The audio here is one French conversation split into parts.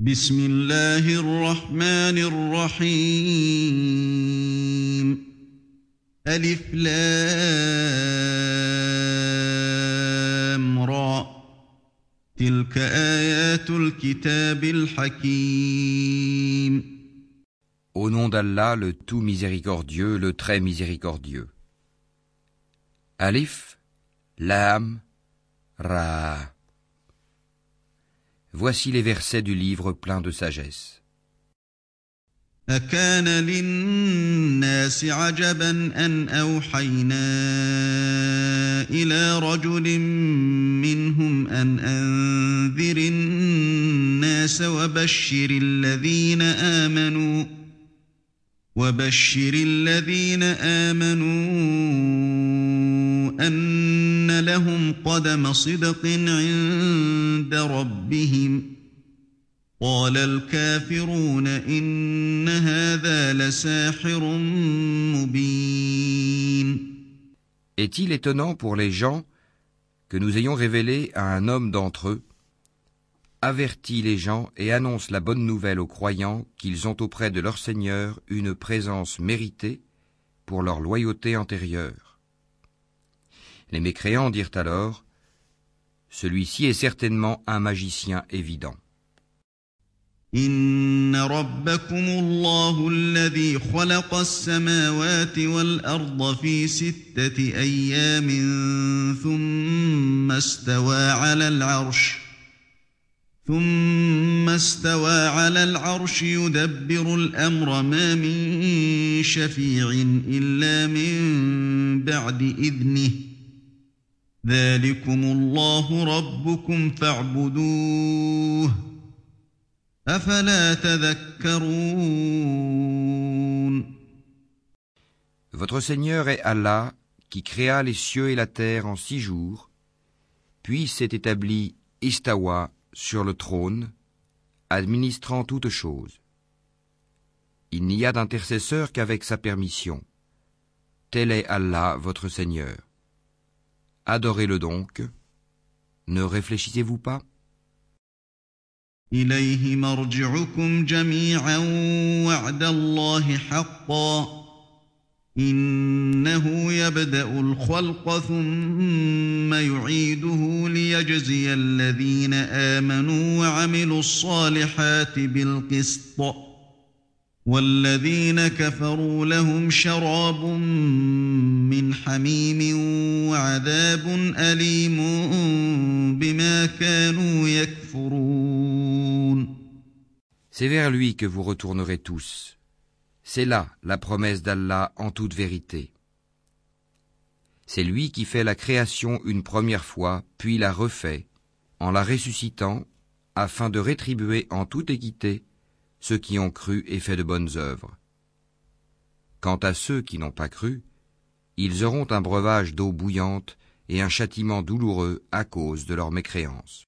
بسم الله الرحمن الرحيم ألف لام را تلك آيات الكتاب الحكيم Au nom d'Allah, le tout miséricordieux, le très miséricordieux. Alif, Lam, Ra. Voici les versets du livre plein de sagesse. أكان للناس عجبا أن أوحينا إلى رجل منهم أن أنذر الناس وبشر الذين آمنوا وبشر الذين آمنوا أن لهم قدم صدق عند ربهم قال الكافرون إن هذا لساحر مبين Est-il étonnant pour les gens que nous ayons révélé à un homme d'entre eux Avertis les gens et annonce la bonne nouvelle aux croyants qu'ils ont auprès de leur Seigneur une présence méritée pour leur loyauté antérieure. Les mécréants dirent alors Celui-ci est certainement un magicien évident. إن ربكم الله الذي خلق السماوات والأرض في ستة أيام ثم استوى على العرش ثم استوى على العرش يدبر الأمر ما من شفيع إلا من بعد إذنه ذلكم الله ربكم فاعبدوه أفلا تذكرون Votre Seigneur est Allah qui créa les cieux et la terre en six jours, puis s'est établi Istawa sur le trône, administrant toutes choses. Il n'y a d'intercesseur qu'avec sa permission. Tel est Allah votre Seigneur. Adorez-le donc. Ne réfléchissez-vous pas إليه مرجعكم جميعا وعد الله حقا إنه يبدأ الخلق ثم يعيده ليجزي الذين آمنوا وعملوا الصالحات بالقسط والذين كفروا لهم شراب من حميم وعذاب أليم بما كانوا يكفرون C'est vers lui que vous retournerez tous. C'est là la promesse d'Allah en toute vérité. C'est lui qui fait la création une première fois, puis la refait, en la ressuscitant, afin de rétribuer en toute équité ceux qui ont cru et fait de bonnes œuvres. Quant à ceux qui n'ont pas cru, ils auront un breuvage d'eau bouillante et un châtiment douloureux à cause de leur mécréance.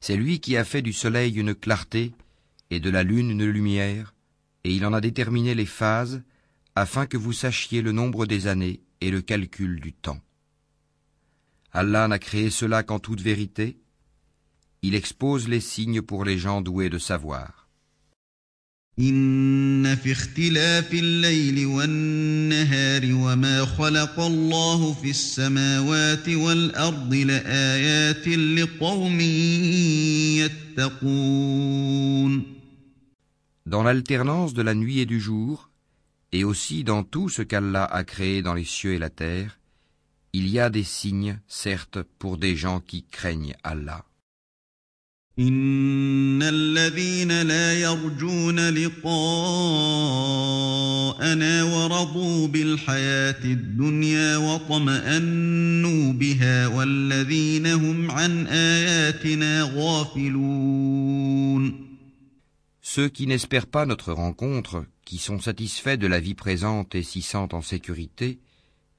C'est lui qui a fait du soleil une clarté et de la lune une lumière, et il en a déterminé les phases afin que vous sachiez le nombre des années et le calcul du temps. Allah n'a créé cela qu'en toute vérité. Il expose les signes pour les gens doués de savoir. إن في اختلاف الليل والنهار وما خلق الله في السماوات والأرض لآيات لقوم يتقون Dans l'alternance de la nuit et du jour, et aussi dans tout ce qu'Allah a créé dans les cieux et la terre, il y a des signes, certes, pour des gens qui craignent Allah. إن الذين لا يرجون لقاءنا ورضوا بالحياة الدنيا واطمأنوا بها والذين هم عن آياتنا غافلون Ceux qui n'espèrent pas notre rencontre, qui sont satisfaits de la vie présente et s'y sentent en sécurité,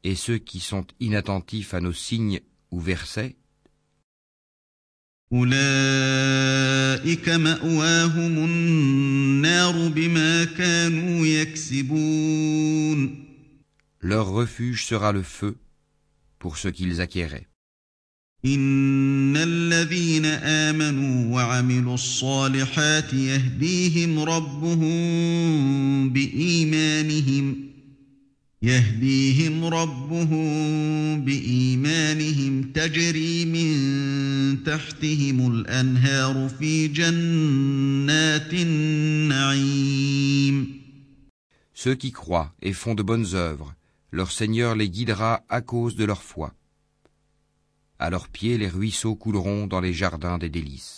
et ceux qui sont inattentifs à nos signes ou versets, leur refuge sera le feu pour ce qu'ils acquéraient. إن الذين آمنوا وعملوا الصالحات يهديهم ربهم بإيمانهم يهديهم ربهم بإيمانهم تجري من تحتهم الأنهار في جنات النعيم Ceux qui croient et font de bonnes œuvres, leur Seigneur les guidera à cause de leur foi. À leurs pieds, les ruisseaux couleront dans les jardins des délices.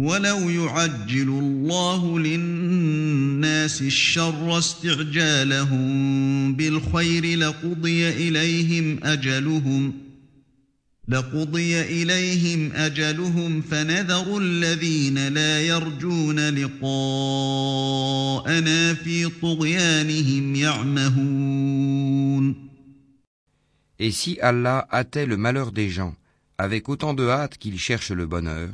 ولو يعجل الله للناس الشر استعجالهم بالخير لقضي إليهم أجلهم لقضي إليهم أجلهم فنذر الذين لا يرجون لقاءنا في طغيانهم يعمهون. Et si Allah hâtait le malheur des gens avec autant de hâte qu'ils cherchent le bonheur,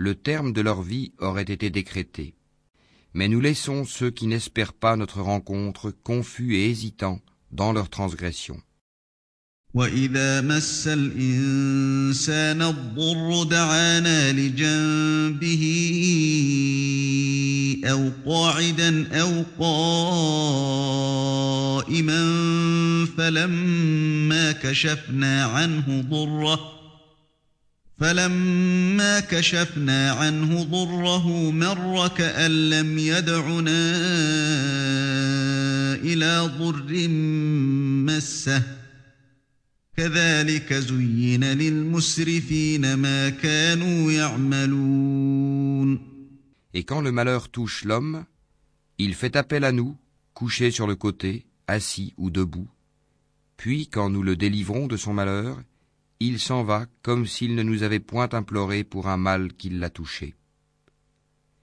le terme de leur vie aurait été décrété. Mais nous laissons ceux qui n'espèrent pas notre rencontre confus et hésitants dans leur transgression. أو قاعدا أو قائما فلما كشفنا عنه ضره فلما كشفنا عنه ضره مر كأن لم يدعنا إلى ضر مسه كذلك زين للمسرفين ما كانوا يعملون Et quand le malheur touche l'homme, il fait appel à nous, couché sur le côté, assis ou debout. Puis, quand nous le délivrons de son malheur, il s'en va comme s'il ne nous avait point imploré pour un mal qui l'a touché.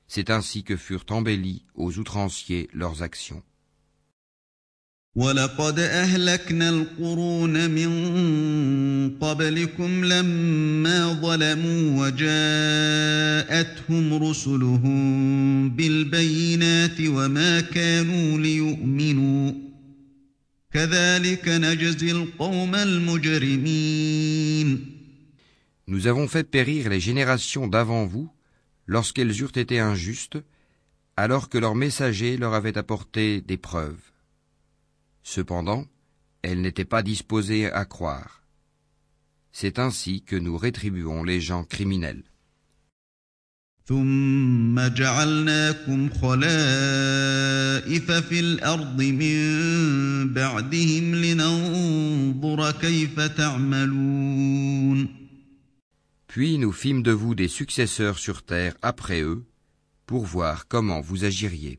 C'est ainsi que furent embellies aux outranciers leurs actions. ولقد أهلكنا القرون من قبلكم لما ظلموا وجاءتهم رسلهم بالبينات وما كانوا ليؤمنوا Nous avons fait périr les générations d'avant vous lorsqu'elles eurent été injustes, alors que leurs messagers leur avaient apporté des preuves. Cependant, elle n'était pas disposée à croire. C'est ainsi que nous rétribuons les gens criminels. Puis nous fîmes de vous des successeurs sur terre après eux, pour voir comment vous agiriez.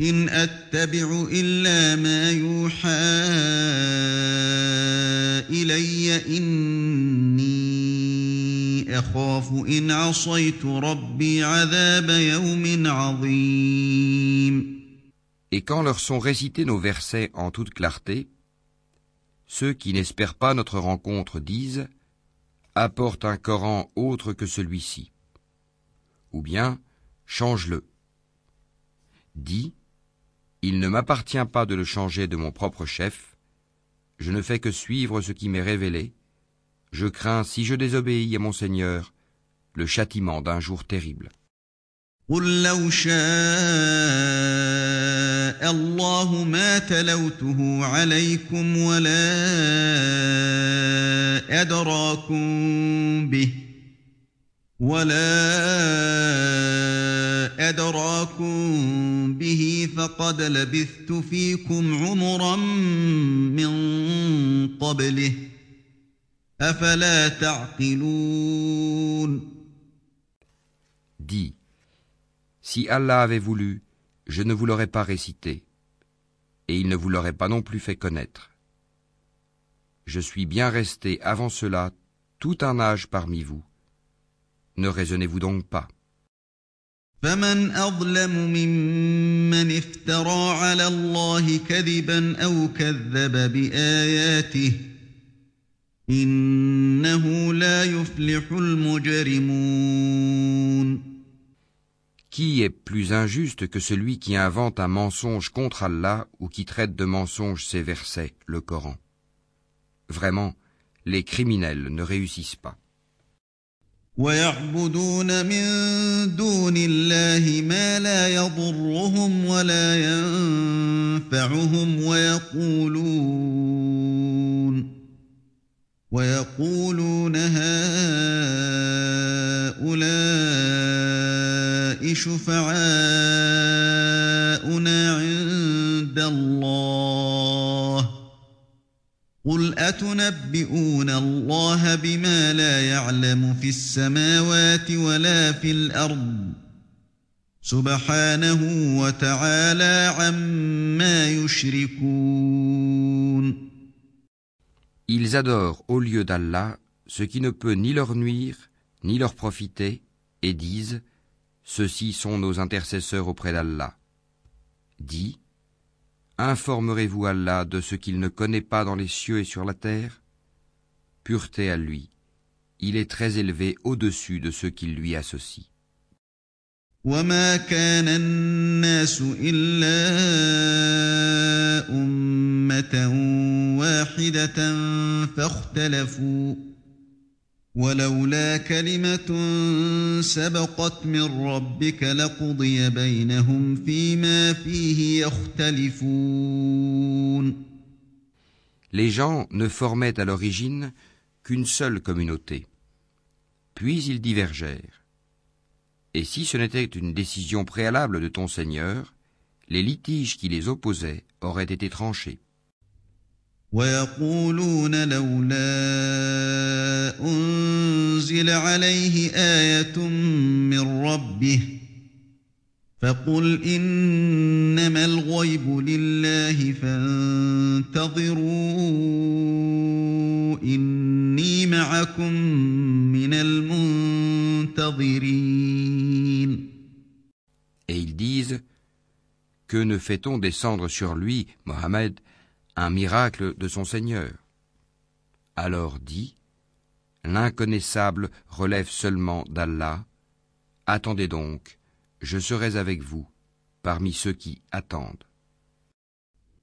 إن أتبع إلا ما يوحى إلي إني أخاف إن عصيت ربي عذاب يوم عظيم Et quand leur sont récités nos versets en toute clarté, ceux qui n'espèrent pas notre rencontre disent Apporte un Coran autre que celui-ci. Ou bien change-le. Dis, il ne m'appartient pas de le changer de mon propre chef, je ne fais que suivre ce qui m'est révélé, je crains, si je désobéis à mon Seigneur, le châtiment d'un jour terrible. Dis, si Allah avait voulu, je ne vous l'aurais pas récité, et il ne vous l'aurait pas non plus fait connaître. Je suis bien resté avant cela tout un âge parmi vous. Ne raisonnez-vous donc pas Qui est plus injuste que celui qui invente un mensonge contre Allah ou qui traite de mensonge ces versets, le Coran? Vraiment, les criminels ne réussissent pas. ويعبدون من دون الله ما لا يضرهم ولا ينفعهم ويقولون ويقولون هؤلاء شفعاؤنا عند الله قل أتنبئون الله بما لا يعلم في السماوات ولا في الأرض سبحانه وتعالى عما يشركون Ils adorent au lieu d'Allah ce qui ne peut ni leur nuire, ni leur profiter, et disent Ceux-ci sont nos intercesseurs auprès d'Allah. Dis Informerez-vous Allah de ce qu'il ne connaît pas dans les cieux et sur la terre Pureté à lui, il est très élevé au-dessus de ceux qui lui associent. وما كان الناس إلا أمة واحدة فاختلفوا ولولا كلمة سبقت من ربك لقضي بينهم فيما فيه يختلفون Les gens ne formaient à l'origine qu'une seule communauté. Puis ils divergèrent. Et si ce n'était une décision préalable de ton Seigneur, les litiges qui les opposaient auraient été tranchés. ويقولون لولا أنزل عليه آية من ربه فقل إنما الغيب لله فانتظروا إني معكم من المنتظرين. Et ils disent Que ne fait-on descendre sur lui, Mohammed, un miracle de son Seigneur Alors dit L'inconnaissable relève seulement d'Allah. Attendez donc, je serai avec vous, parmi ceux qui attendent.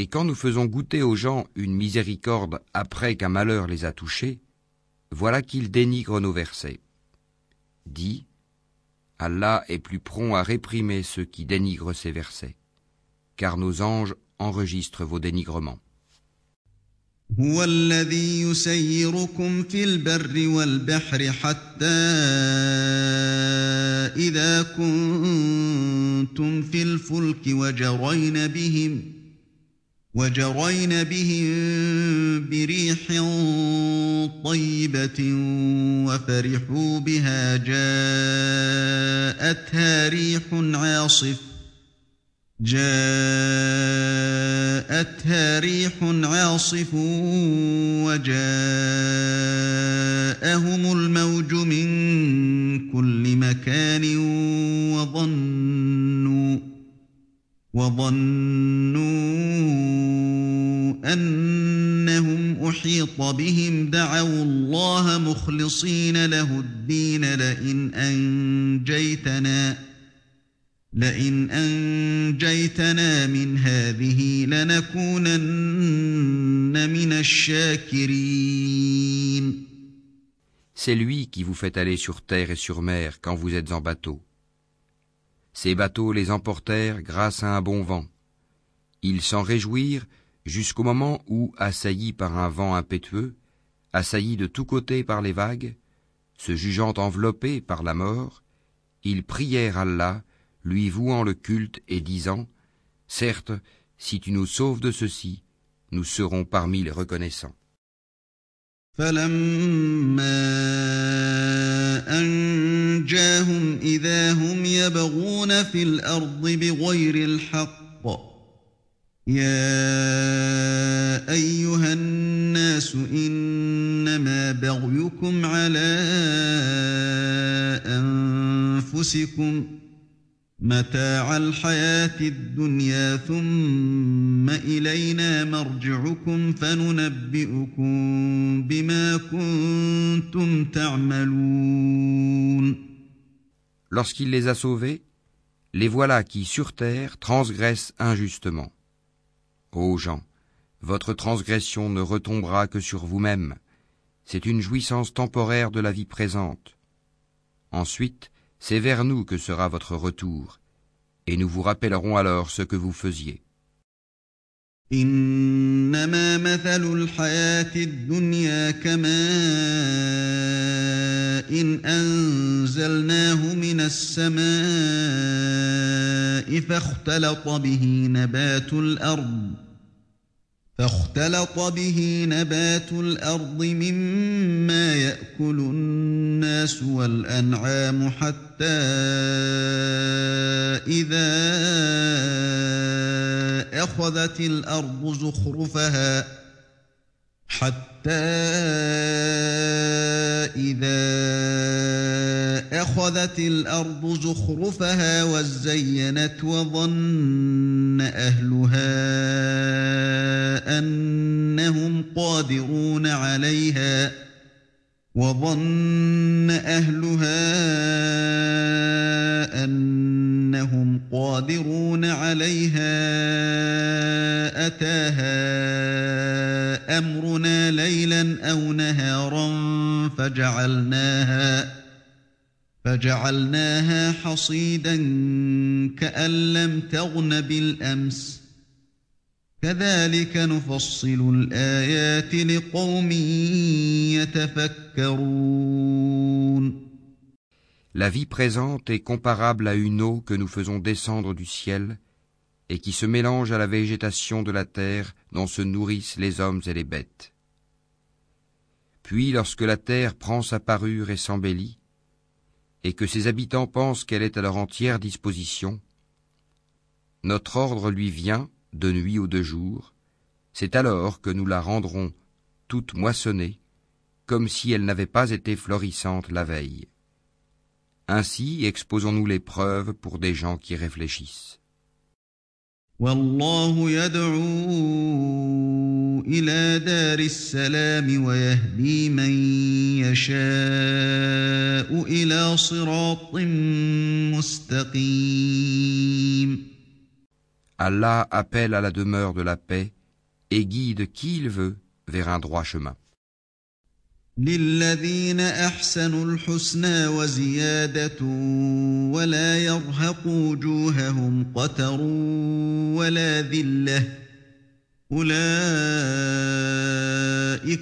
Et quand nous faisons goûter aux gens une miséricorde après qu'un malheur les a touchés, voilà qu'ils dénigrent nos versets. Dis, Allah est plus prompt à réprimer ceux qui dénigrent ces versets, car nos anges enregistrent vos dénigrements. وجرين بهم بريح طيبة وفرحوا بها جاءتها ريح عاصف. جاءتها ريح عاصف وجاءهم الموج من كل مكان وظنوا أنهم أحيط بهم دعوا الله مخلصين له الدين لئن أنجيتنا لئن أنجيتنا من هذه لنكونن من الشاكرين C'est lui qui vous fait aller sur terre et sur mer quand vous êtes en bateau. Ces bateaux les emportèrent grâce à un bon vent. Ils s'en réjouirent jusqu'au moment où, assaillis par un vent impétueux, assaillis de tous côtés par les vagues, se jugeant enveloppés par la mort, ils prièrent Allah, lui vouant le culte et disant Certes, si tu nous sauves de ceci, nous serons parmi les reconnaissants. فلما أنجاهم إذا هم يبغون في الأرض بغير الحق يا أيها الناس إنما بغيكم على أنفسكم متاع الحياة الدنيا ثم إلينا مرجعكم فننبئكم بما كنتم تعملون Lorsqu'il les a sauvés, les voilà qui sur terre transgressent injustement. Ô gens, votre transgression ne retombera que sur vous-même. C'est une jouissance temporaire de la vie présente. Ensuite, c'est vers nous que sera votre retour, et nous vous rappellerons alors ce que vous faisiez. إنما مثل الحياة الدنيا كماء إن أنزلناه من السماء فاختلط به نبات الأرض فاختلط به نبات الأرض مما يأكل الناس والأنعام حتى إذا أخذت الأرض زخرفها حتى إذا أخذت الأرض زخرفها وزينت وظن أهلها أنهم قادرون عليها وظن أهلها أنهم قادرون عليها أتاها أمرنا ليلا أو نهارا فجعلناها فجعلناها حصيدا كأن لم تغن بالأمس. كذلك نفصل الآيات لقوم يتفكرون. La vie présente est comparable à une eau que nous faisons descendre du ciel et qui se mélange à la végétation de la terre dont se nourrissent les hommes et les bêtes. Puis lorsque la terre prend sa parure et s'embellit, et que ses habitants pensent qu'elle est à leur entière disposition, notre ordre lui vient, de nuit ou de jour, c'est alors que nous la rendrons toute moissonnée, comme si elle n'avait pas été florissante la veille. Ainsi exposons-nous les preuves pour des gens qui réfléchissent. والله يدعو إلى دار السلام ويهدي من يشاء إلى صراط مستقيم Allah appelle à la demeure de la paix et guide qui il veut vers un droit chemin. للذين أحسنوا الحسنى وزيادة ولا يرهق وجوههم قتر ولا ذلة أولئك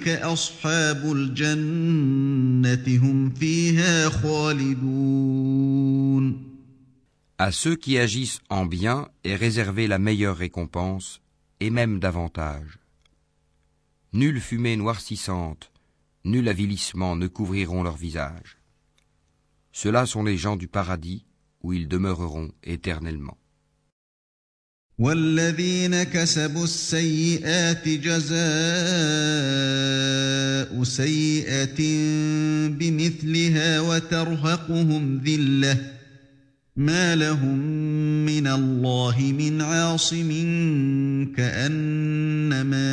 أصحاب الجنة هم فيها خالدون À ceux qui agissent en bien est réservée la meilleure récompense, et même davantage. Nulle fumée noircissante, nul avilissement ne couvriront leur visage. Ceux-là sont les gens du paradis où ils demeureront éternellement. والذين كسبوا السيئات جزاء سيئة بمثلها وترهقهم ذلة ما لهم من الله من عاصم كأنما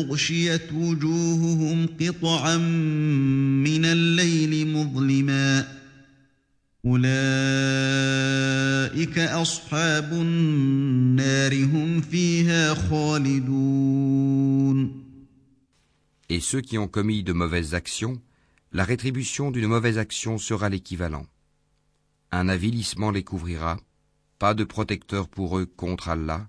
أغشيت وجوههم قطعا من الليل مظلما أولئك أصحاب النار هم فيها خالدون Et ceux qui ont commis de mauvaises actions, la rétribution d'une mauvaise action sera l'équivalent. Un avilissement les couvrira, pas de protecteur pour eux contre Allah,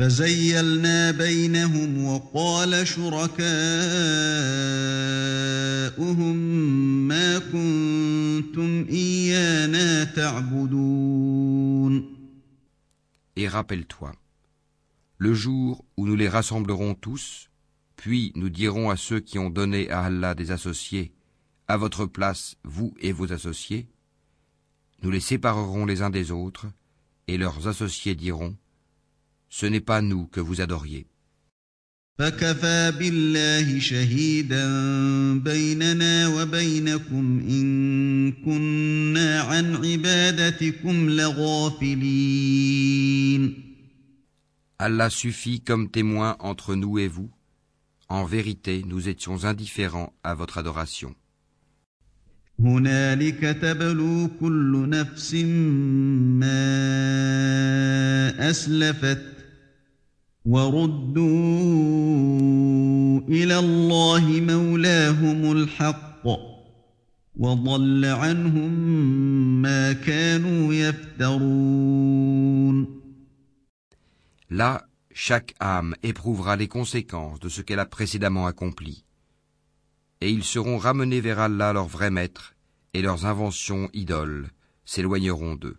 فزيلنا بينهم وقال شركاؤهم ما كنتم إيانا تعبدون Et rappelle-toi, le jour où nous les rassemblerons tous, puis nous dirons à ceux qui ont donné à Allah des associés, à votre place, vous et vos associés, nous les séparerons les uns des autres, et leurs associés diront, Ce n'est pas nous que vous adoriez. فكفى بالله شهيدا بيننا وبينكم إن كنا عن عبادتكم لغافلين Allah suffit comme témoin entre nous et vous. En vérité, nous étions indifférents à votre adoration. هنالك تبلو كل نفس ما أسلفت وردوا إلى الله مولاهم الحق وضل عنهم ما كانوا يفترون Là, chaque âme éprouvera les conséquences de ce qu'elle a précédemment accompli. Et ils seront ramenés vers Allah leur vrai maître, et leurs inventions idoles s'éloigneront d'eux.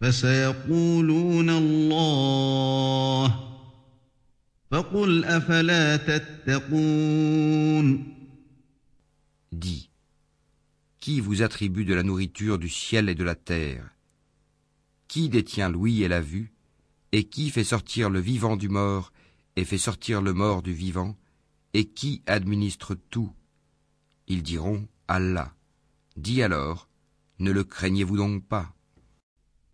فسيقولون الله فقل أفلا تتقون Dis, qui vous attribue de la nourriture du ciel et de la terre Qui détient l'ouïe et la vue Et qui fait sortir le vivant du mort et fait sortir le mort du vivant Et qui administre tout Ils diront Allah. Dis alors, ne le craignez-vous donc pas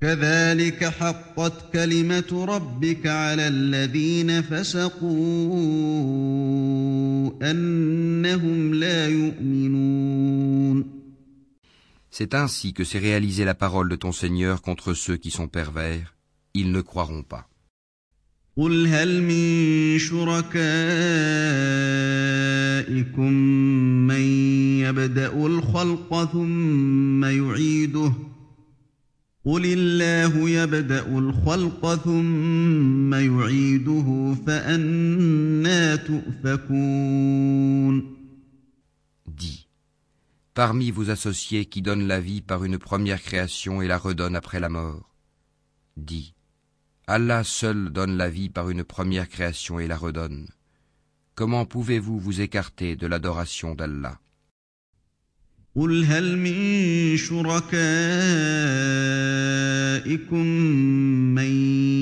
كذلك حقت كلمة ربك على الذين فسقوا أنهم لا يؤمنون C'est ainsi que s'est réalisée la parole de ton Seigneur contre ceux qui sont pervers. Ils ne croiront pas. قل هل من شركائكم من يبدأ الخلق ثم يعيده قل الله يبدأ الخلق ثم يعيده فأنا تؤفكون Dis, parmi vos associés qui donnent la vie par une première création et la redonnent après la mort, Dis, Allah seul donne la vie par une première création et la redonne. Comment pouvez-vous vous écarter de l'adoration d'Allah قل هل من شركائكم من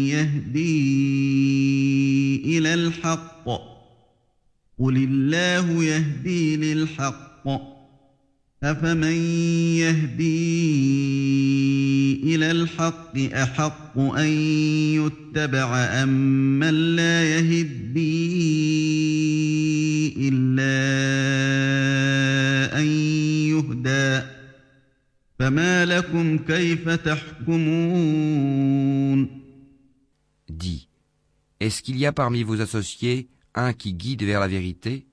يهدي إلى الحق قل الله يهدي للحق أفمن يهدي إلى الحق أحق أن يتبع أم من لا يهدي إلا أن يهدى فما لكم كيف تحكمون Dis, est-ce qu'il y a parmi vos associés un qui guide vers la vérité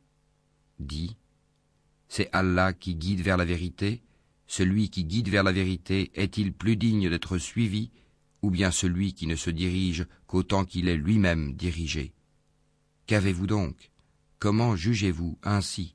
Dis, c'est Allah qui guide vers la vérité Celui qui guide vers la vérité est-il plus digne d'être suivi ou bien celui qui ne se dirige qu'autant qu'il est lui-même dirigé Qu'avez-vous donc Comment jugez-vous ainsi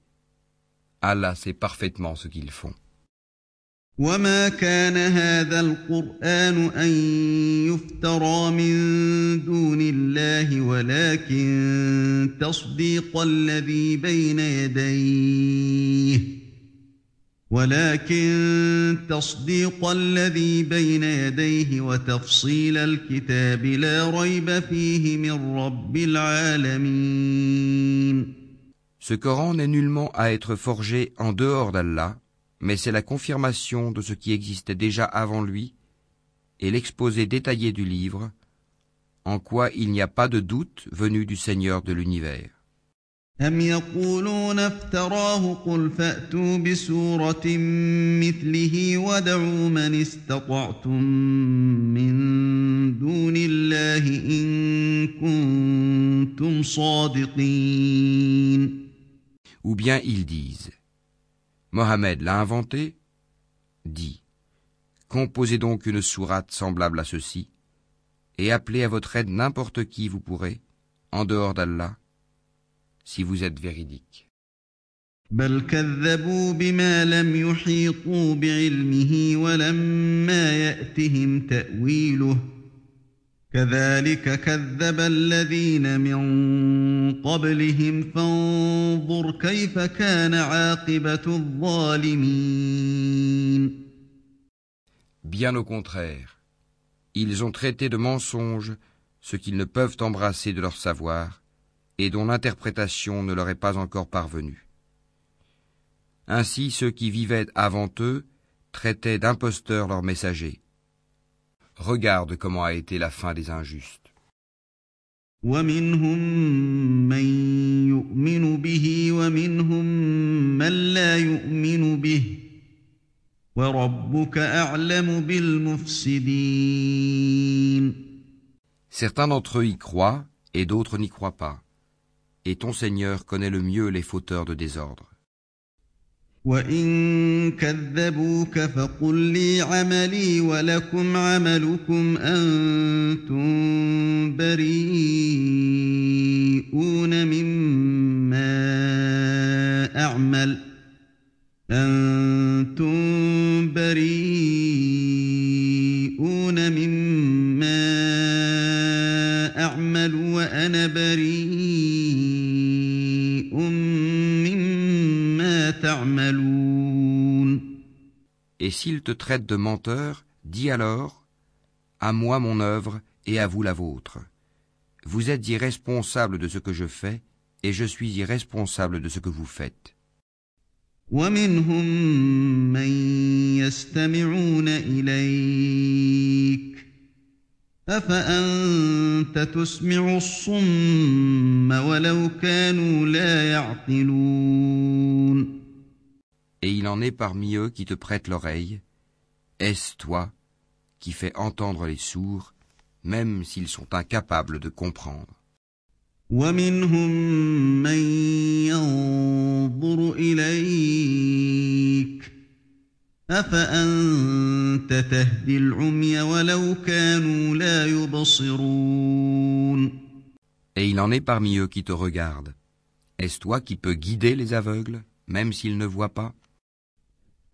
Allah sait parfaitement ce qu'ils font. وما كان هذا القرآن أن يفترى من دون الله ولكن تصديق الذي بين يديه ولكن تصديق الذي بين يديه وتفصيل الكتاب لا ريب فيه من رب العالمين Ce Coran n'est nullement à être forgé en dehors d'Allah, mais c'est la confirmation de ce qui existait déjà avant lui et l'exposé détaillé du livre, en quoi il n'y a pas de doute venu du Seigneur de l'univers. أم يقولون افتراه قل فأتوا بسورة مثله ودعوا من استطعتم من دون الله إن كنتم صادقين Ou bien ils disent Mohammed l'a inventé Dit Composez donc une sourate semblable à ceci, et appelez à votre aide n'importe qui vous pourrez, en dehors d'Allah, si vous êtes véridique. بل كذبوا بما لم يحيطوا بعلمه ولما يأتهم تأويله كذلك كذب الذين من قبلهم فانظر كيف كان عاقبة الظالمين Bien au contraire, ils ont traité de mensonges ce qu'ils ne peuvent embrasser de leur savoir et dont l'interprétation ne leur est pas encore parvenue. Ainsi ceux qui vivaient avant eux traitaient d'imposteurs leurs messagers. Regarde comment a été la fin des injustes. ومنهم من يؤمن به ومنهم من لا يؤمن به وربك أعلم بالمفسدين Certains d'entre eux y croient et d'autres n'y croient pas. Et ton Seigneur connaît le mieux les fauteurs de désordre. وإن كذبوك فقل لي عملي ولكم عملكم أنتم بريئون مما أعمل أنتم بريئون مما أعمل وأنا بريء Et s'ils te traitent de menteur, dis alors À moi mon œuvre et à vous la vôtre. Vous êtes irresponsable de ce que je fais, et je suis irresponsable de ce que vous faites. ومنهم من يستمعون إليك أفأنت تسمع الصم ولو كانوا لا يعقلون et il en est parmi eux qui te prêtent l'oreille, est-ce toi qui fais entendre les sourds, même s'ils sont incapables de comprendre? Et il en est parmi eux qui te regardent. Est-ce toi qui peux guider les aveugles, même s'ils ne voient pas?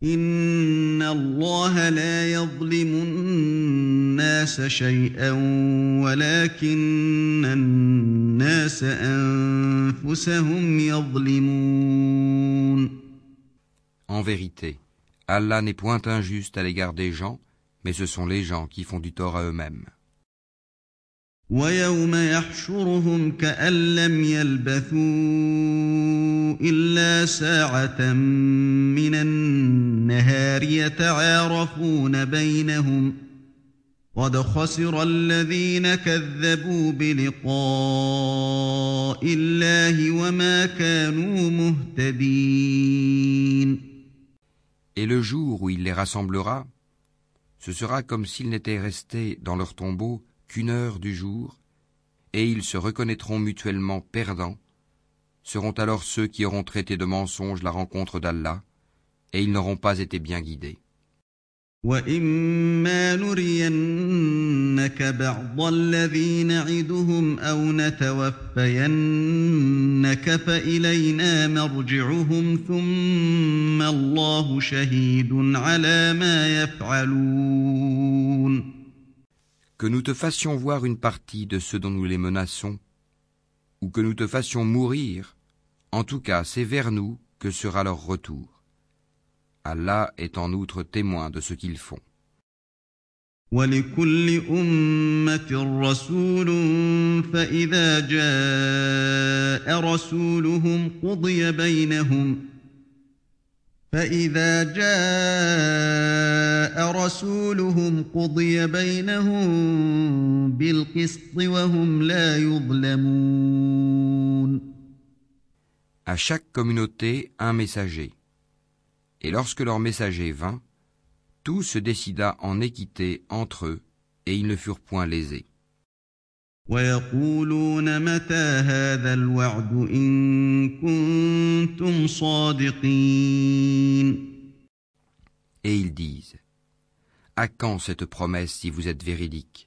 إن الله لا يظلم الناس شيئا ولكن الناس أنفسهم يظلمون En vérité, Allah n'est point injuste à l'égard des gens, mais ce sont les gens qui font du tort à eux-mêmes. ويوم يحشرهم كأن لم يلبثوا إلا ساعة من النهار يتعارفون بينهم قد خسر الذين كذبوا بلقاء الله وما كانوا مهتدين Et le jour où il les rassemblera, ce sera comme s'ils n'étaient restés dans leur tombeau qu'une heure du jour, et ils se reconnaîtront mutuellement perdants, seront alors ceux qui auront traité de mensonge la rencontre d'Allah, et ils n'auront pas été bien guidés. وإما نرينك بعض الذي نعدهم أو نتوفينك فإلينا مرجعهم ثم الله شهيد على ما يفعلون Que nous te fassions voir une partie de ceux dont nous les menaçons, ou que nous te fassions mourir, en tout cas c'est vers nous que sera leur retour. Allah est en outre témoin de ce qu'ils font. ولكل أمة رسول فإذا جاء رسولهم قضي بينهم فإذا جاء رسولهم قضي بينهم بالقسط وهم لا يظلمون à chaque communauté un messager. Et lorsque leur messager vint, tout se décida en équité entre eux, et ils ne furent point lésés. Et ils disent, À quand cette promesse si vous êtes véridique?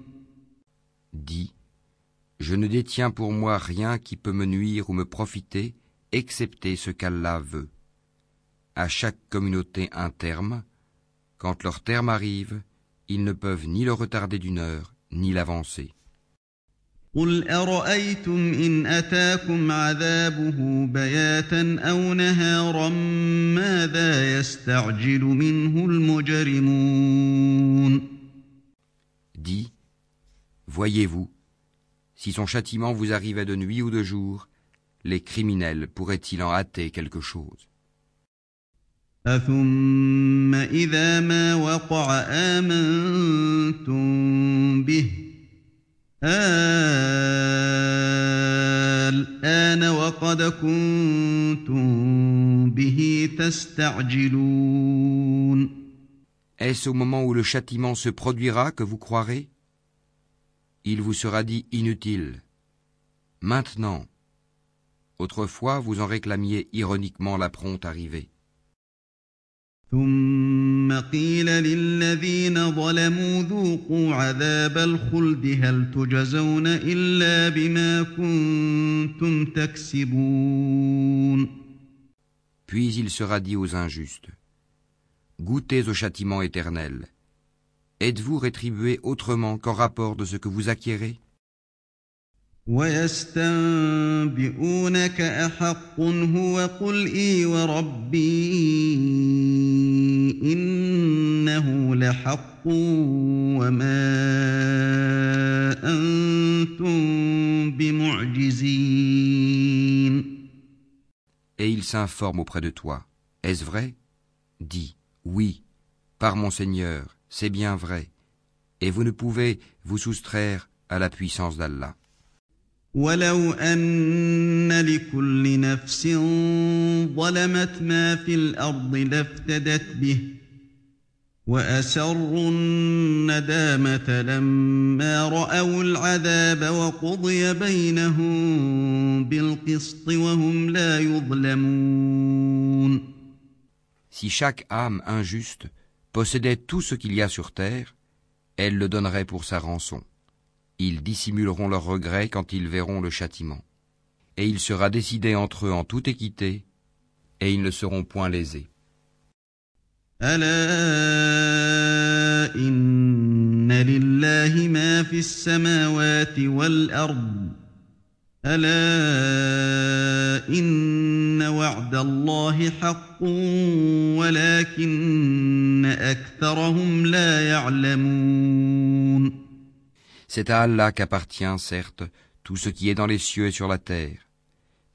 Je ne détiens pour moi rien qui peut me nuire ou me profiter, excepté ce qu'Allah veut. À chaque communauté un terme, quand leur terme arrive, ils ne peuvent ni le retarder d'une heure, ni l'avancer. قل أرأيتم إن أتاكم عذابه بياتا أو نهارا ماذا يستعجل منه المجرمون Dis, voyez-vous, si son châtiment vous arrivait de nuit ou de jour, les criminels pourraient-ils en hâter quelque chose? Est-ce au moment où le châtiment se produira que vous croirez? il vous sera dit inutile. Maintenant, autrefois vous en réclamiez ironiquement la prompte arrivée. Puis il sera dit aux injustes, goûtez au châtiment éternel. Êtes-vous rétribués autrement qu'en rapport de ce que vous acquérez ويستنبئونك أحق هو قل إي وربي إنه لحق وما أنتم بمعجزين Et il s'informe auprès de toi. Est-ce vrai Dis, oui, par mon Seigneur, c'est bien vrai, et vous ne pouvez vous soustraire à la puissance d'Allah. ولو أن لكل نفس ظلمت ما في الأرض لافتدت به وأسروا الندامة لما رأوا العذاب وقضي بينهم بالقسط وهم لا يظلمون Si chaque âme injuste possédait tout ce qu'il y a sur terre, elle le donnerait pour sa rançon. Ils dissimuleront leurs regrets quand ils verront le châtiment. Et il sera décidé entre eux en toute équité, et ils ne seront point lésés. C'est à Allah qu'appartient, certes, tout ce qui est dans les cieux et sur la terre.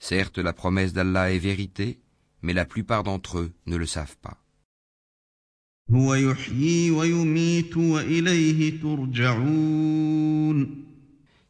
Certes, la promesse d'Allah est vérité, mais la plupart d'entre eux ne le savent pas.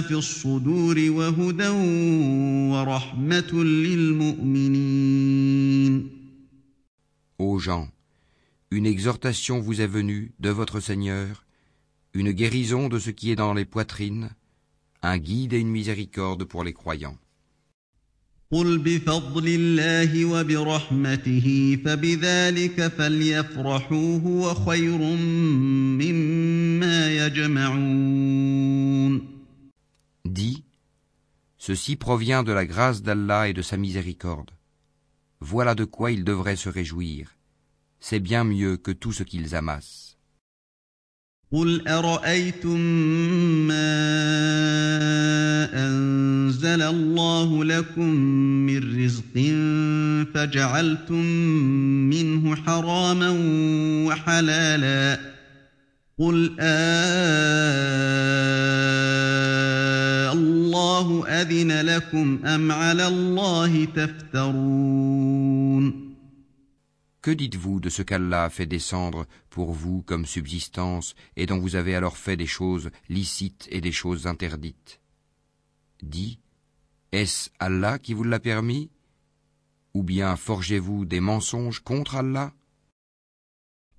في الصدور وهدى ورحمه للمؤمنين Aux gens Une exhortation vous est venue de votre Seigneur, une guérison de ce qui est dans les poitrines, un guide et une miséricorde pour les croyants. Dis, ceci provient de la grâce d'Allah et de sa miséricorde. Voilà de quoi ils devraient se réjouir c'est bien mieux que tout ce qu'ils amassent. قل أرأيتم ما أنزل الله لكم من رزق فجعلتم منه حراما وحلالا قل آه الله أذن لكم أم على الله تفترون Que dites-vous de ce qu'Allah a fait descendre pour vous comme subsistance et dont vous avez alors fait des choses licites et des choses interdites Dis, est-ce Allah qui vous l'a permis Ou bien forgez-vous des mensonges contre Allah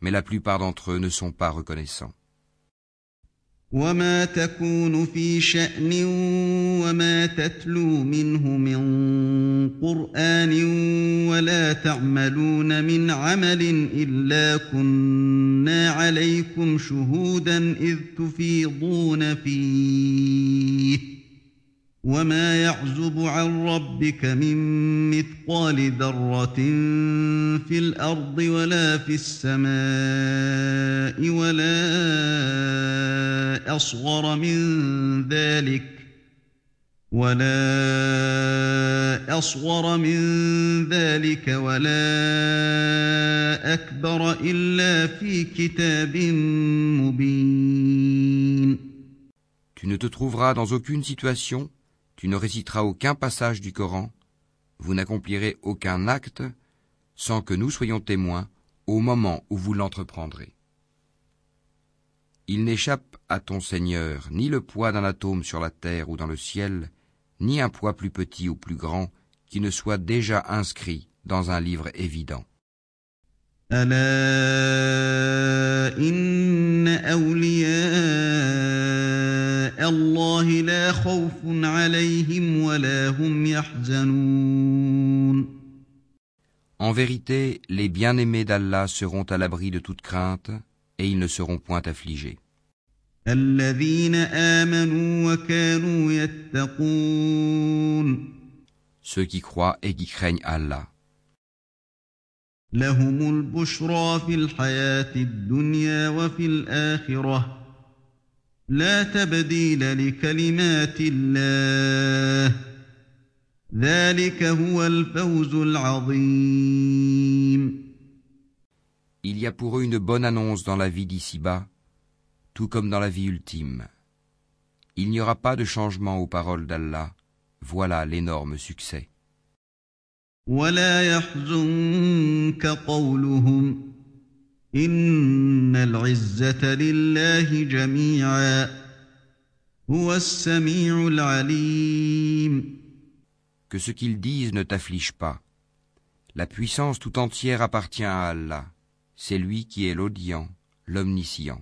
mais la plupart d'entre eux ne sont pas reconnaissants. وما تكون في شأن وما تتلو منه من قرآن ولا تعملون من عمل إلا كنا عليكم شهودا إذ تفيضون فيه وما يعزب عن ربك من مثقال ذرة في الأرض ولا في السماء ولا أصغر من ذلك ولا أصغر من ذلك ولا أكبر إلا في كتاب مبين Tu ne te trouveras dans aucune situation tu ne réciteras aucun passage du Coran, vous n'accomplirez aucun acte sans que nous soyons témoins au moment où vous l'entreprendrez. Il n'échappe à ton Seigneur ni le poids d'un atome sur la terre ou dans le ciel, ni un poids plus petit ou plus grand qui ne soit déjà inscrit dans un livre évident. En vérité, les bien-aimés d'Allah seront à l'abri de toute crainte et ils ne seront point affligés. Ceux qui croient et qui craignent Allah. لا تبديل لكلمات الله ذلك هو الفوز العظيم Il y a pour eux une bonne annonce dans la vie d'ici-bas, tout comme dans la vie ultime. Il n'y aura pas de changement aux paroles d'Allah. Voilà l'énorme succès. ولا يحزنك قولهم إن العزة لله جميعا هو السميع العليم Que ce qu'ils disent ne t'afflige pas. La puissance tout entière appartient à Allah. C'est lui qui est l'audient, l'omniscient.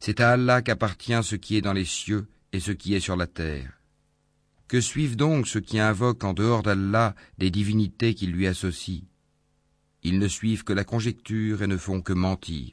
C'est à Allah qu'appartient ce qui est dans les cieux et ce qui est sur la terre. Que suivent donc ceux qui invoquent en dehors d'Allah des divinités qui lui associent Ils ne suivent que la conjecture et ne font que mentir.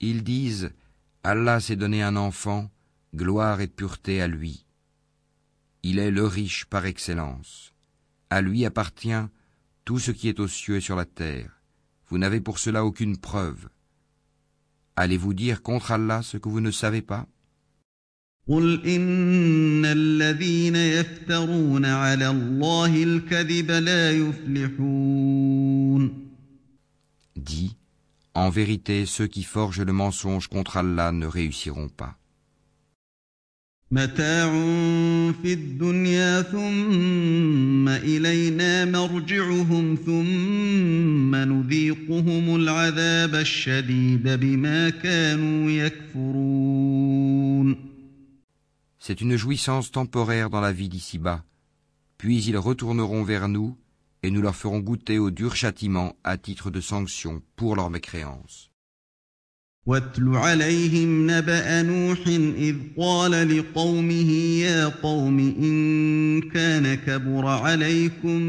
Ils disent Allah s'est donné un enfant, gloire et pureté à lui. Il est le riche par excellence. À lui appartient tout ce qui est aux cieux et sur la terre. Vous n'avez pour cela aucune preuve. Allez-vous dire contre Allah ce que vous ne savez pas? قل إن الذين يفترون على الله الكذب لا يفلحون Dis, en vérité, ceux qui forgent le mensonge contre Allah ne réussiront pas. متاع في الدنيا ثم إلينا مرجعهم ثم نذيقهم العذاب الشديد بما كانوا يكفرون C'est une jouissance temporaire dans la vie d'ici-bas, puis ils retourneront vers nous et nous leur ferons goûter au dur châtiment à titre de sanction pour leur mécréance. واتل عليهم نبأ نوح إذ قال لقومه يا قوم إن كان كبر عليكم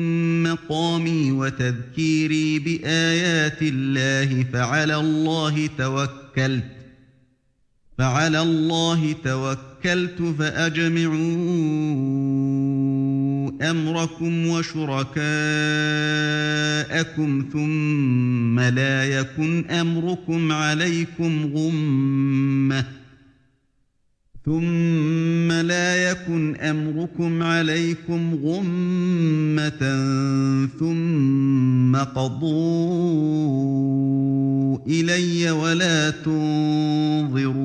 مقامي وتذكيري بآيات الله فعلى الله توكلت فعلى الله توكلت فأجمعوا أمركم وشركاءكم ثم لا يكن أمركم عليكم غمة. ثم لا يكن أمركم عليكم غمة ثم قضوا إلي ولا تنظرون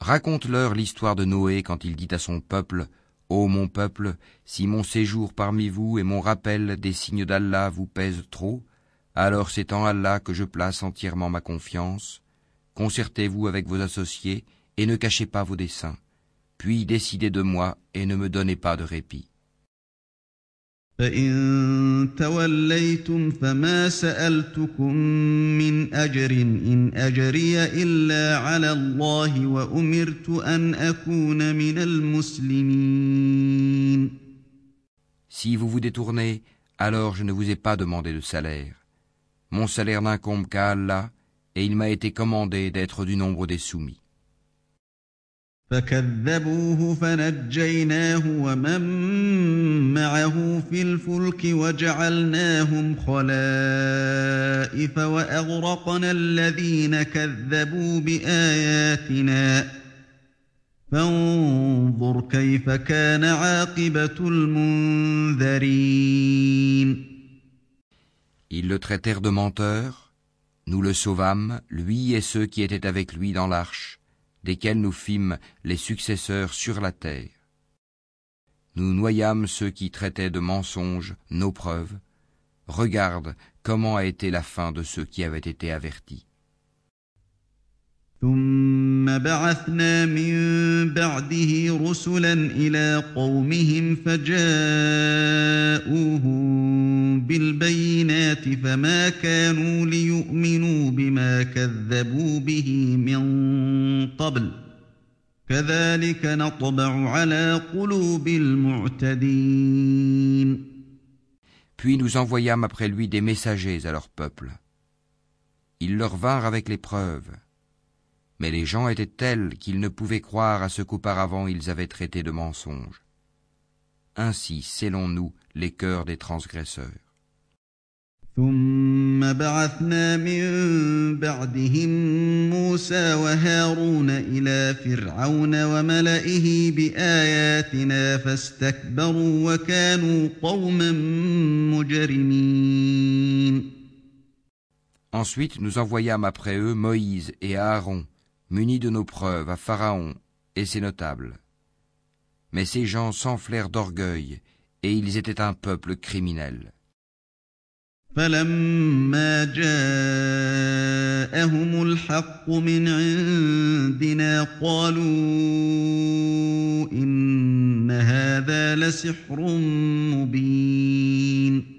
Raconte-leur l'histoire de Noé quand il dit à son peuple Ô mon peuple, si mon séjour parmi vous et mon rappel des signes d'Allah vous pèsent trop, alors c'est en Allah que je place entièrement ma confiance. Concertez-vous avec vos associés et ne cachez pas vos desseins. Puis décidez de moi et ne me donnez pas de répit. Si vous vous détournez, alors je ne vous ai pas demandé de salaire. Mon salaire n'incombe qu'à Allah, et il m'a été commandé d'être du nombre des soumis. فكذبوه فنجيناه ومن معه في الفلك وجعلناهم خلائف واغرقنا الذين كذبوا باياتنا فانظر كيف كان عاقبه المنذرين Ils le traitèrent de menteur, nous le sauvâmes, lui et ceux qui étaient avec lui dans l'arche. desquels nous fîmes les successeurs sur la terre. Nous noyâmes ceux qui traitaient de mensonges nos preuves. Regarde comment a été la fin de ceux qui avaient été avertis. ثم بعثنا من بعده رسلا إلى قومهم فجاءوهم بالبينات فما كانوا ليؤمنوا بما كذبوا به من قبل كذلك نطبع على قلوب المعتدين Puis nous envoyâmes après lui des messagers à leur peuple. Ils leur vinrent avec les preuves. Mais les gens étaient tels qu'ils ne pouvaient croire à ce qu'auparavant ils avaient traité de mensonges. Ainsi scellons-nous les cœurs des transgresseurs. ثم بعثنا من بعدهم موسى وهارون إلى فرعون وملئه بآياتنا فاستكبروا وكانوا قوما مجرمين Ensuite nous envoyâmes après eux Moïse et Aaron, munis de nos preuves, à Pharaon et ses notables. Mais ces gens s'enflèrent d'orgueil, et ils étaient un peuple criminel. فلما جاءهم الحق من عندنا قالوا إن هذا لسحر مبين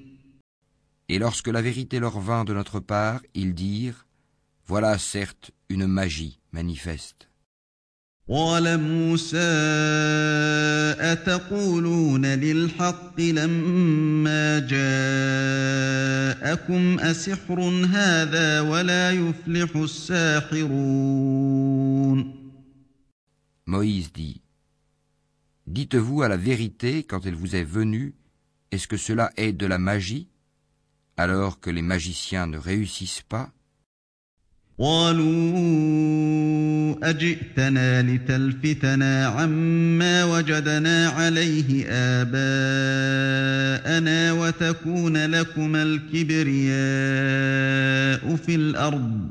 Et lorsque la vérité leur vint de notre part, ils dirent Voilà certes une magie manifeste. قال موسى أتقولون للحق لما جاءكم أسحر هذا ولا يفلح الساحرون Moïse dit Dites-vous à la vérité quand elle vous est venue, est-ce que cela est de la magie, alors que les magiciens ne réussissent pas قالوا أجئتنا لتلفتنا عما وجدنا عليه آباءنا وتكون لكما الكبرياء في الأرض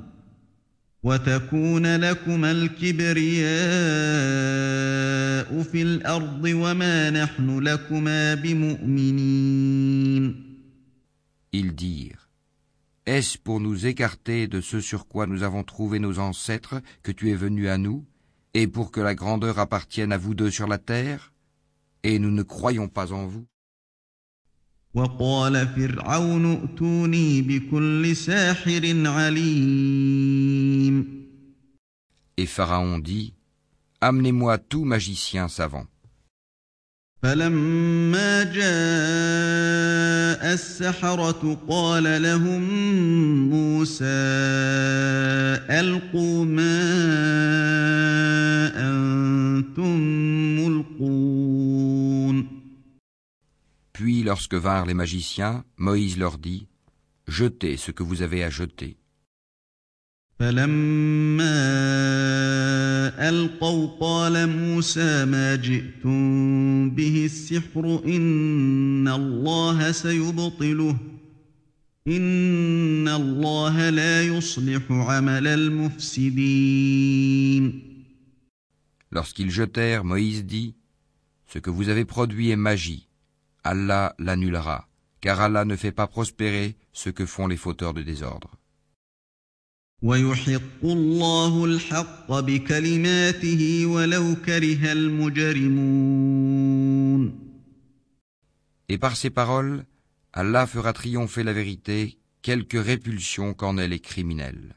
وتكون لكما الكبرياء في الأرض وما نحن لكما بمؤمنين. Dirent Est-ce pour nous écarter de ce sur quoi nous avons trouvé nos ancêtres que tu es venu à nous, et pour que la grandeur appartienne à vous deux sur la terre? Et nous ne croyons pas en vous. Et Pharaon dit, Amenez-moi tout magicien savant. فلما جاء السحرة قال لهم موسى ألقوا ما أنتم ملقون Puis lorsque vinrent les magiciens, Moïse leur dit, Jetez ce que vous avez à jeter. فلما ألقوا قال موسى ما جئتم به السحر إن الله سيبطله إن الله لا يصلح عمل المفسدين Lorsqu'ils jetèrent, Moïse dit, Ce que vous avez produit est magie. Allah l'annulera, car Allah ne fait pas prospérer ce que font les fauteurs de désordre. ويحق الله الحق بكلماته ولو كره المجرمون Et par ces paroles, Allah fera triompher la vérité, quelque répulsion qu'en elle est criminelle.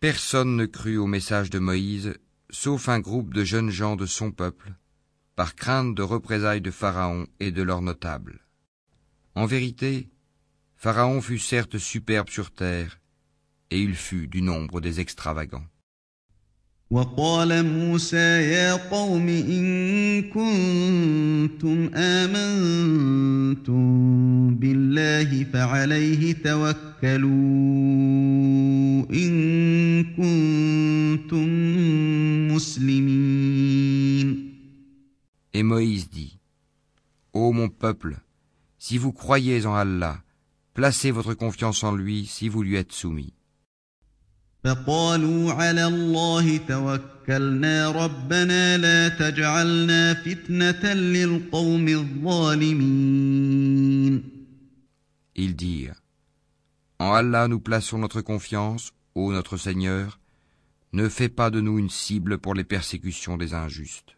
Personne ne crut au message de Moïse, sauf un groupe de jeunes gens de son peuple, par crainte de représailles de Pharaon et de leurs notables. En vérité, Pharaon fut certes superbe sur terre, et il fut du nombre des extravagants. وقال موسى يا قوم إن كنتم آمنتم بالله فعليه توكلوا إن كنتم مسلمين Et Moïse dit, Ô mon peuple, si vous croyez en Allah, placez votre confiance en lui si vous lui êtes soumis. فقالوا على الله توكلنا ربنا لا تجعلنا فتنة للقوم الظالمين Ils dirent, En Allah nous plaçons notre confiance, Ô notre Seigneur, ne fais pas de nous une cible pour les persécutions des injustes.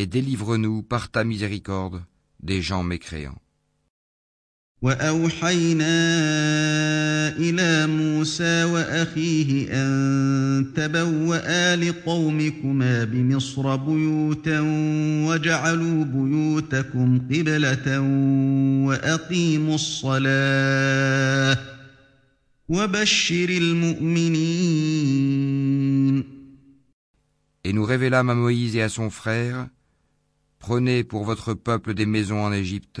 Et délivre-nous par ta miséricorde des gens mécréants. وأوحينا إلى موسى وأخيه أن تبوأ لقومكما بمصر بيوتا وجعلوا بيوتكم قبلة وأقيموا الصلاة وبشر المؤمنين. Et nous révélâmes à Moïse et à son frère, Prenez pour votre peuple des maisons en Égypte,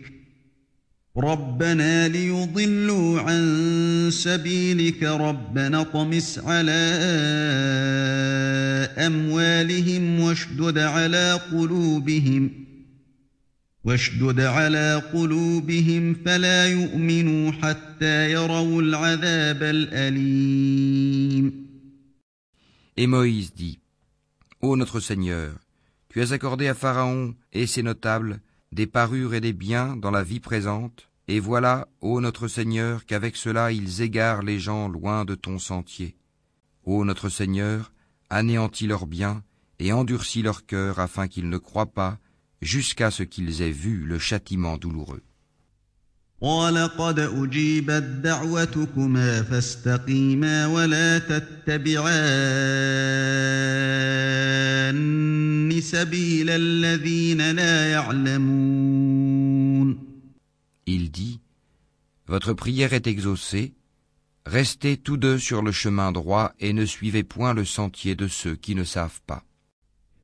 ربنا ليضلوا عن سبيلك ربنا اطمس على أموالهم واشدد على قلوبهم واشدد على قلوبهم فلا يؤمنوا حتى يروا العذاب الأليم. Et Moïse dit, Ô notre Seigneur, tu as accordé à Pharaon et ses notables des parures et des biens dans la vie présente, et voilà, ô notre Seigneur, qu'avec cela ils égarent les gens loin de ton sentier. Ô notre Seigneur, anéantis leurs biens et endurcis leur cœur afin qu'ils ne croient pas jusqu'à ce qu'ils aient vu le châtiment douloureux. قال قد أجيبت دعوتكما فاستقيما ولا تتبعان سبيل الذين لا يعلمون Il dit, Votre prière est exaucée, restez tous deux sur le chemin droit et ne suivez point le sentier de ceux qui ne savent pas.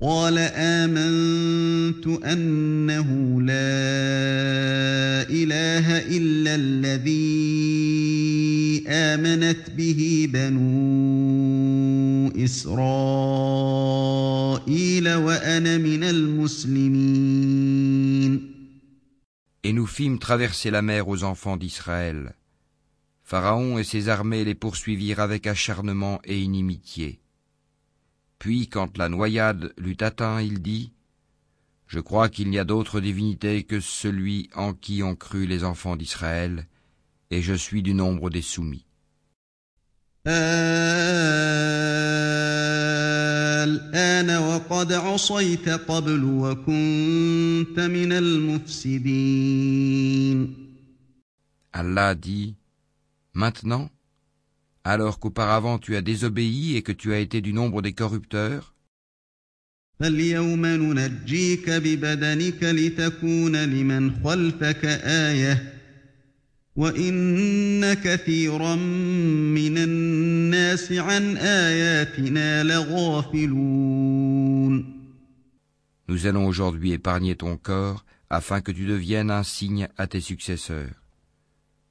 قال آمنت أنه لا إله إلا الذي آمنت به بنو إسرائيل وأنا من المسلمين Et nous fîmes traverser la mer aux enfants d'Israël. Pharaon et ses armées les poursuivirent avec acharnement et inimitié. Puis, quand la noyade l'eut atteint, il dit Je crois qu'il n'y a d'autre divinité que celui en qui ont cru les enfants d'Israël, et je suis du nombre des soumis. Allah dit Maintenant, alors qu'auparavant tu as désobéi et que tu as été du nombre des corrupteurs, Nous allons aujourd'hui épargner ton corps afin que tu deviennes un signe à tes successeurs.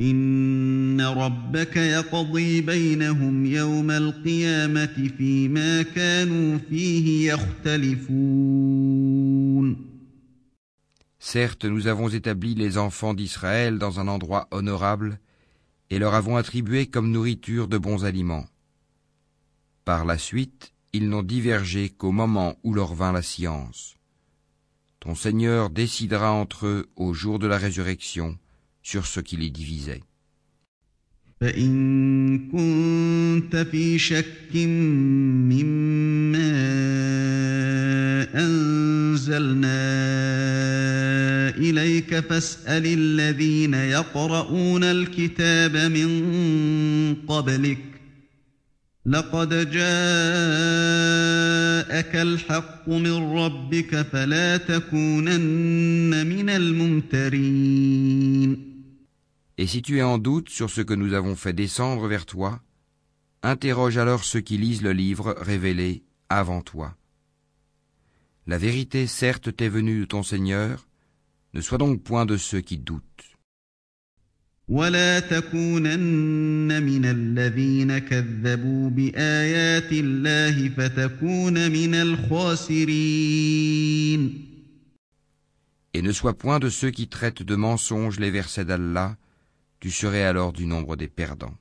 إن ربك يقضي بينهم يوم القيامة فيما كانوا فيه يختلفون Certes, nous avons établi les enfants d'Israël dans un endroit honorable et leur avons attribué comme nourriture de bons aliments. Par la suite, ils n'ont divergé qu'au moment où leur vint la science. Ton Seigneur décidera entre eux au jour de la résurrection sur ce qui les divisait. إليك فاسأل الذين يقرؤون الكتاب من قبلك لقد جاءك الحق من ربك فلا تكونن من الممترين Et si tu es en doute sur ce que nous avons fait descendre vers toi, interroge alors ceux qui lisent le livre révélé avant toi. La vérité certes t'est venue de ton Seigneur, ne sois donc point de ceux qui doutent. Et ne sois point de ceux qui traitent de mensonges les versets d'Allah, tu serais alors du nombre des perdants.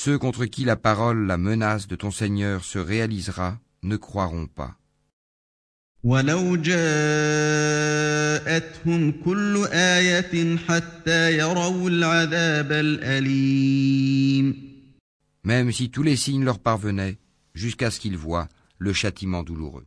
Ceux contre qui la parole, la menace de ton Seigneur se réalisera, ne croiront pas. Même si tous les signes leur parvenaient, jusqu'à ce qu'ils voient le châtiment douloureux.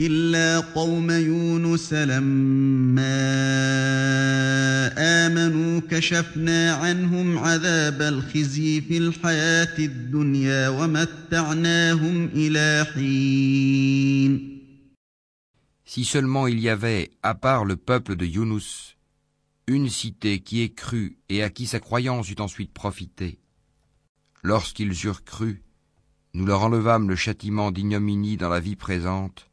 إلا قوم يونس لما آمنوا كشفنا عنهم عذاب الخزي في الحياة الدنيا ومتعناهم إلى حين Si seulement il y avait, à part le peuple de Yunus, une cité qui ait cru et à qui sa croyance eut ensuite profité. Lorsqu'ils eurent cru, nous leur enlevâmes le châtiment d'ignominie dans la vie présente,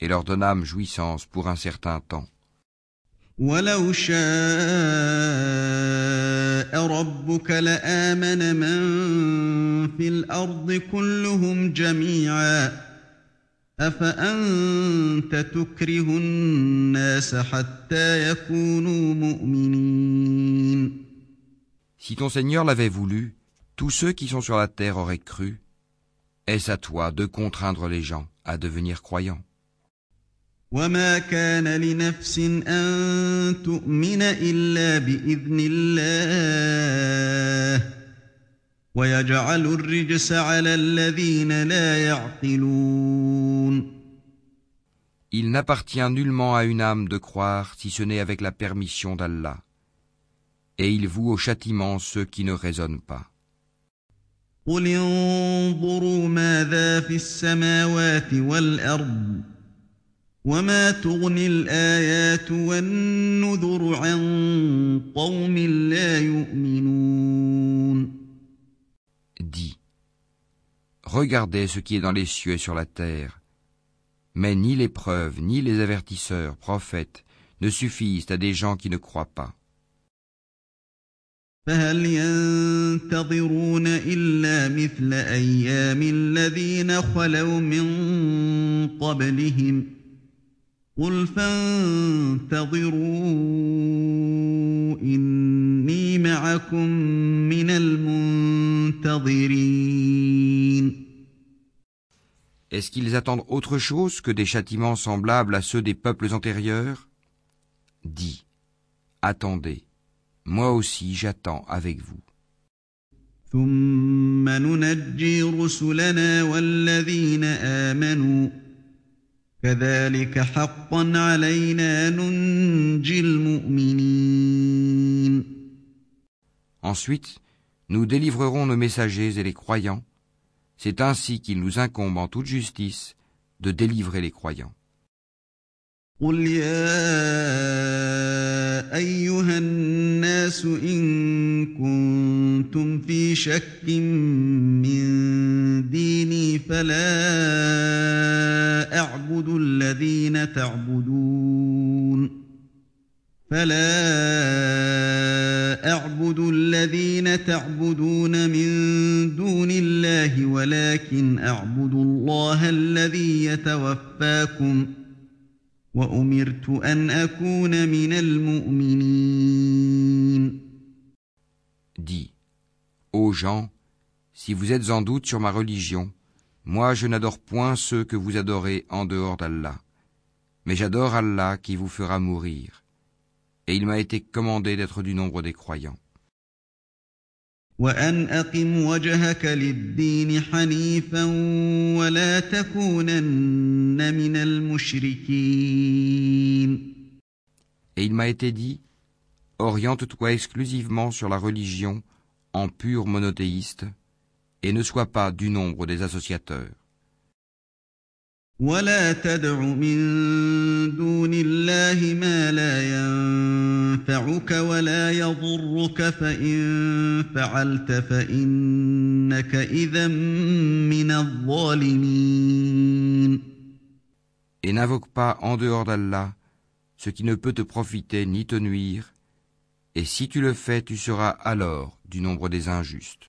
et leur donnâmes jouissance pour un certain temps. Si ton Seigneur l'avait voulu, tous ceux qui sont sur la terre auraient cru. Est-ce à toi de contraindre les gens à devenir croyants? وما كان لنفس أن تؤمن إلا بإذن الله ويجعل الرجس على الذين لا يعقلون Il n'appartient nullement à une âme de croire si ce n'est avec la permission d'Allah. Et il voue au châtiment ceux qui ne raisonnent pas. قل انظروا ماذا في السماوات والأرض وما تغني الآيات والنذر عن قوم لا يؤمنون Dis, regardez ce qui est dans les cieux et sur la terre, mais ni les preuves, ni les avertisseurs, prophètes, ne suffisent à des gens qui ne croient pas. فهل ينتظرون إلا مثل أيام الذين خلوا من قبلهم قل فانتظروا إني معكم من المنتظرين Est-ce qu'ils attendent autre chose que des châtiments semblables à ceux des peuples antérieurs Dis, attendez, moi aussi j'attends avec vous. ثم ننجي رسلنا والذين آمنوا Ensuite, nous délivrerons nos messagers et les croyants. C'est ainsi qu'il nous incombe en toute justice de délivrer les croyants. قل يا أيها الناس إن كنتم في شك من ديني فلا أعبد الذين تعبدون فلا أعبد الذين تعبدون من دون الله ولكن أعبد الله الذي يتوفاكم ۖ Dis, ô gens, si vous êtes en doute sur ma religion, moi je n'adore point ceux que vous adorez en dehors d'Allah, mais j'adore Allah qui vous fera mourir, et il m'a été commandé d'être du nombre des croyants. وأن أقم وجهك للدين حنيفا ولا تكونن من المشركين Et il m'a été dit, oriente-toi exclusivement sur la religion en pur monothéiste, et ne sois pas du nombre des associateurs. ولا تدع من دون الله ما لا ينفعك ولا يضرك فإن فعلت فإنك إذا من الظالمين Et n'invoque pas en dehors d'Allah ce qui ne peut te profiter ni te nuire, et si tu le fais, tu seras alors du nombre des injustes.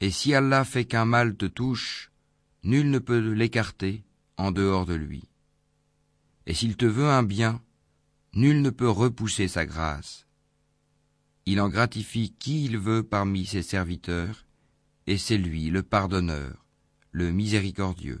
Et si Allah fait qu'un mal te touche, nul ne peut l'écarter en dehors de lui. Et s'il te veut un bien, nul ne peut repousser sa grâce. Il en gratifie qui il veut parmi ses serviteurs, et c'est lui le pardonneur, le miséricordieux.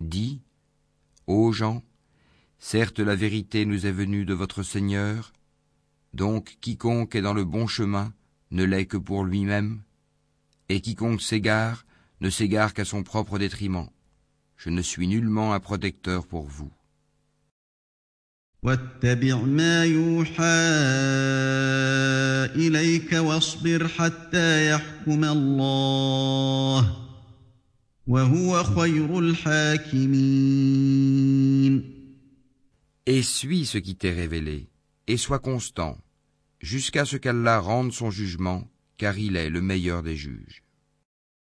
Dis, ô gens, certes la vérité nous est venue de votre Seigneur, donc quiconque est dans le bon chemin ne l'est que pour lui-même, et quiconque s'égare ne s'égare qu'à son propre détriment. Je ne suis nullement un protecteur pour vous. واتبع ما يوحى إليك واصبر حتى يحكم الله وهو خير الحاكمين Et suis ce qui t'est révélé, et sois constant, jusqu'à ce qu'Allah rende son jugement, car il est le meilleur des juges.